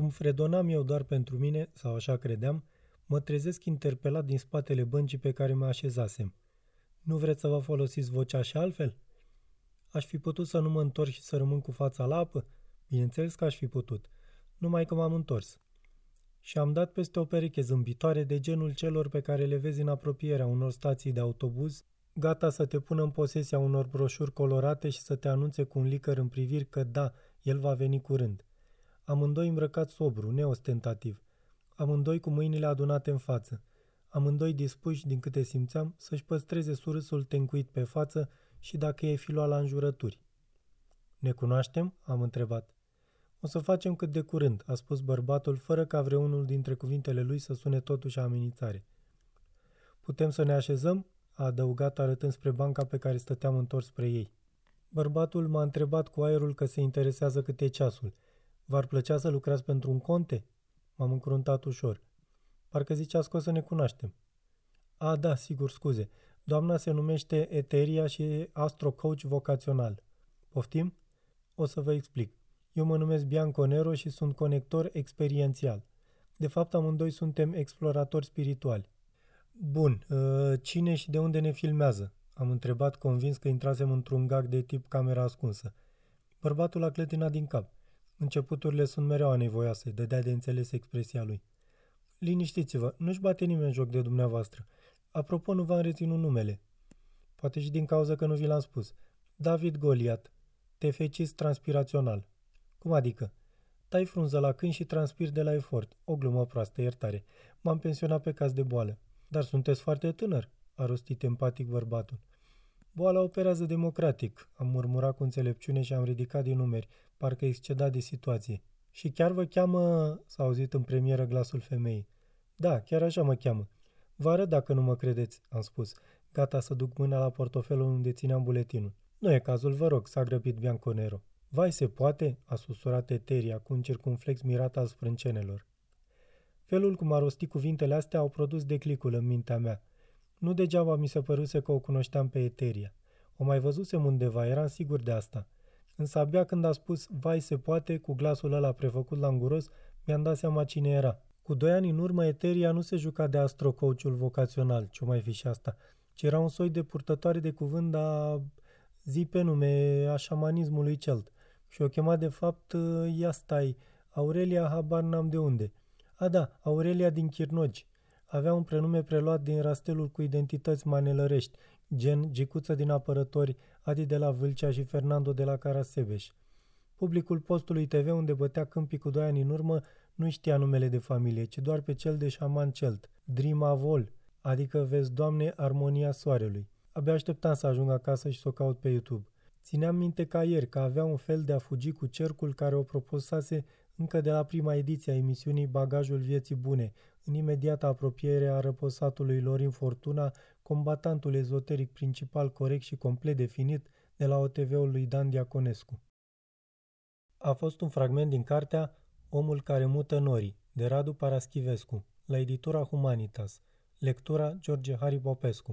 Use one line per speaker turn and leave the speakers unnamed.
Cum fredonam eu doar pentru mine, sau așa credeam, mă trezesc interpelat din spatele băncii pe care mă așezasem. Nu vreți să vă folosiți vocea și altfel? Aș fi putut să nu mă întorc și să rămân cu fața la apă? Bineînțeles că aș fi putut, numai că m-am întors. Și am dat peste o pereche zâmbitoare de genul celor pe care le vezi în apropierea unor stații de autobuz, gata să te pună în posesia unor broșuri colorate și să te anunțe cu un licăr în priviri că da, el va veni curând. Amândoi îmbrăcați sobru, neostentativ. Amândoi cu mâinile adunate în față. Amândoi dispuși, din câte simțeam, să-și păstreze surâsul tencuit pe față și dacă e fi luat la înjurături. Ne cunoaștem?" am întrebat. O să facem cât de curând," a spus bărbatul, fără ca vreunul dintre cuvintele lui să sune totuși amenințare. Putem să ne așezăm?" a adăugat arătând spre banca pe care stăteam întors spre ei. Bărbatul m-a întrebat cu aerul că se interesează cât e ceasul. V-ar plăcea să lucrați pentru un conte?" M-am încruntat ușor. Parcă zicea că o să ne cunoaștem. A, da, sigur, scuze. Doamna se numește Eteria și e astrocoach vocațional. Poftim? O să vă explic. Eu mă numesc Bianco Nero și sunt conector experiențial. De fapt, amândoi suntem exploratori spirituali. Bun, ă, cine și de unde ne filmează? Am întrebat, convins că intrasem într-un gag de tip camera ascunsă. Bărbatul a clătinat din cap. Începuturile sunt mereu anevoioase, dădea de înțeles expresia lui. Liniștiți-vă, nu-și bate nimeni joc de dumneavoastră. Apropo, nu v-am reținut numele. Poate și din cauza că nu vi l-am spus. David Goliat, tefecist transpirațional. Cum adică? Tai frunză la câini și transpir de la efort. O glumă proastă, iertare. M-am pensionat pe caz de boală. Dar sunteți foarte tânăr, a rostit empatic bărbatul. Boala operează democratic, am murmurat cu înțelepciune și am ridicat din numeri, parcă excedat de situație. Și chiar vă cheamă, s-a auzit în premieră glasul femeii. Da, chiar așa mă cheamă. Vă arăt dacă nu mă credeți, am spus, gata să duc mâna la portofelul unde țineam buletinul. Nu e cazul, vă rog, s-a grăbit Bianconero. Vai, se poate?" a susurat Eteria cu un circunflex mirat al sprâncenelor. Felul cum a rostit cuvintele astea au produs declicul în mintea mea. Nu degeaba mi se păruse că o cunoșteam pe Eteria. O mai văzusem undeva, eram sigur de asta. Însă abia când a spus, vai se poate, cu glasul ăla prefăcut la înguros, mi-am dat seama cine era. Cu doi ani în urmă, Eteria nu se juca de astrocoachul vocațional, ce mai fi și asta, ci era un soi de purtătoare de cuvânt a zi pe nume a șamanismului celt. Și o chema de fapt, ia stai, Aurelia habar n-am de unde. A da, Aurelia din Chirnogi. Avea un prenume preluat din rastelul cu identități manelărești, gen Gicuță din Apărători, Adi de la Vâlcea și Fernando de la Carasebeș. Publicul postului TV unde bătea câmpii cu doi ani în urmă nu știa numele de familie, ci doar pe cel de șaman celt, Drimavol, adică vezi, Doamne, armonia soarelui. Abia așteptam să ajung acasă și să o caut pe YouTube. Țineam minte ca ieri că avea un fel de a fugi cu cercul care o propusase încă de la prima ediție a emisiunii Bagajul Vieții Bune, în imediată apropiere a răposatului Lorin Fortuna, combatantul ezoteric principal corect și complet definit de la OTV-ul lui Dan Diaconescu. A fost un fragment din cartea Omul care mută norii, de Radu Paraschivescu, la editura Humanitas, lectura George Hari Popescu.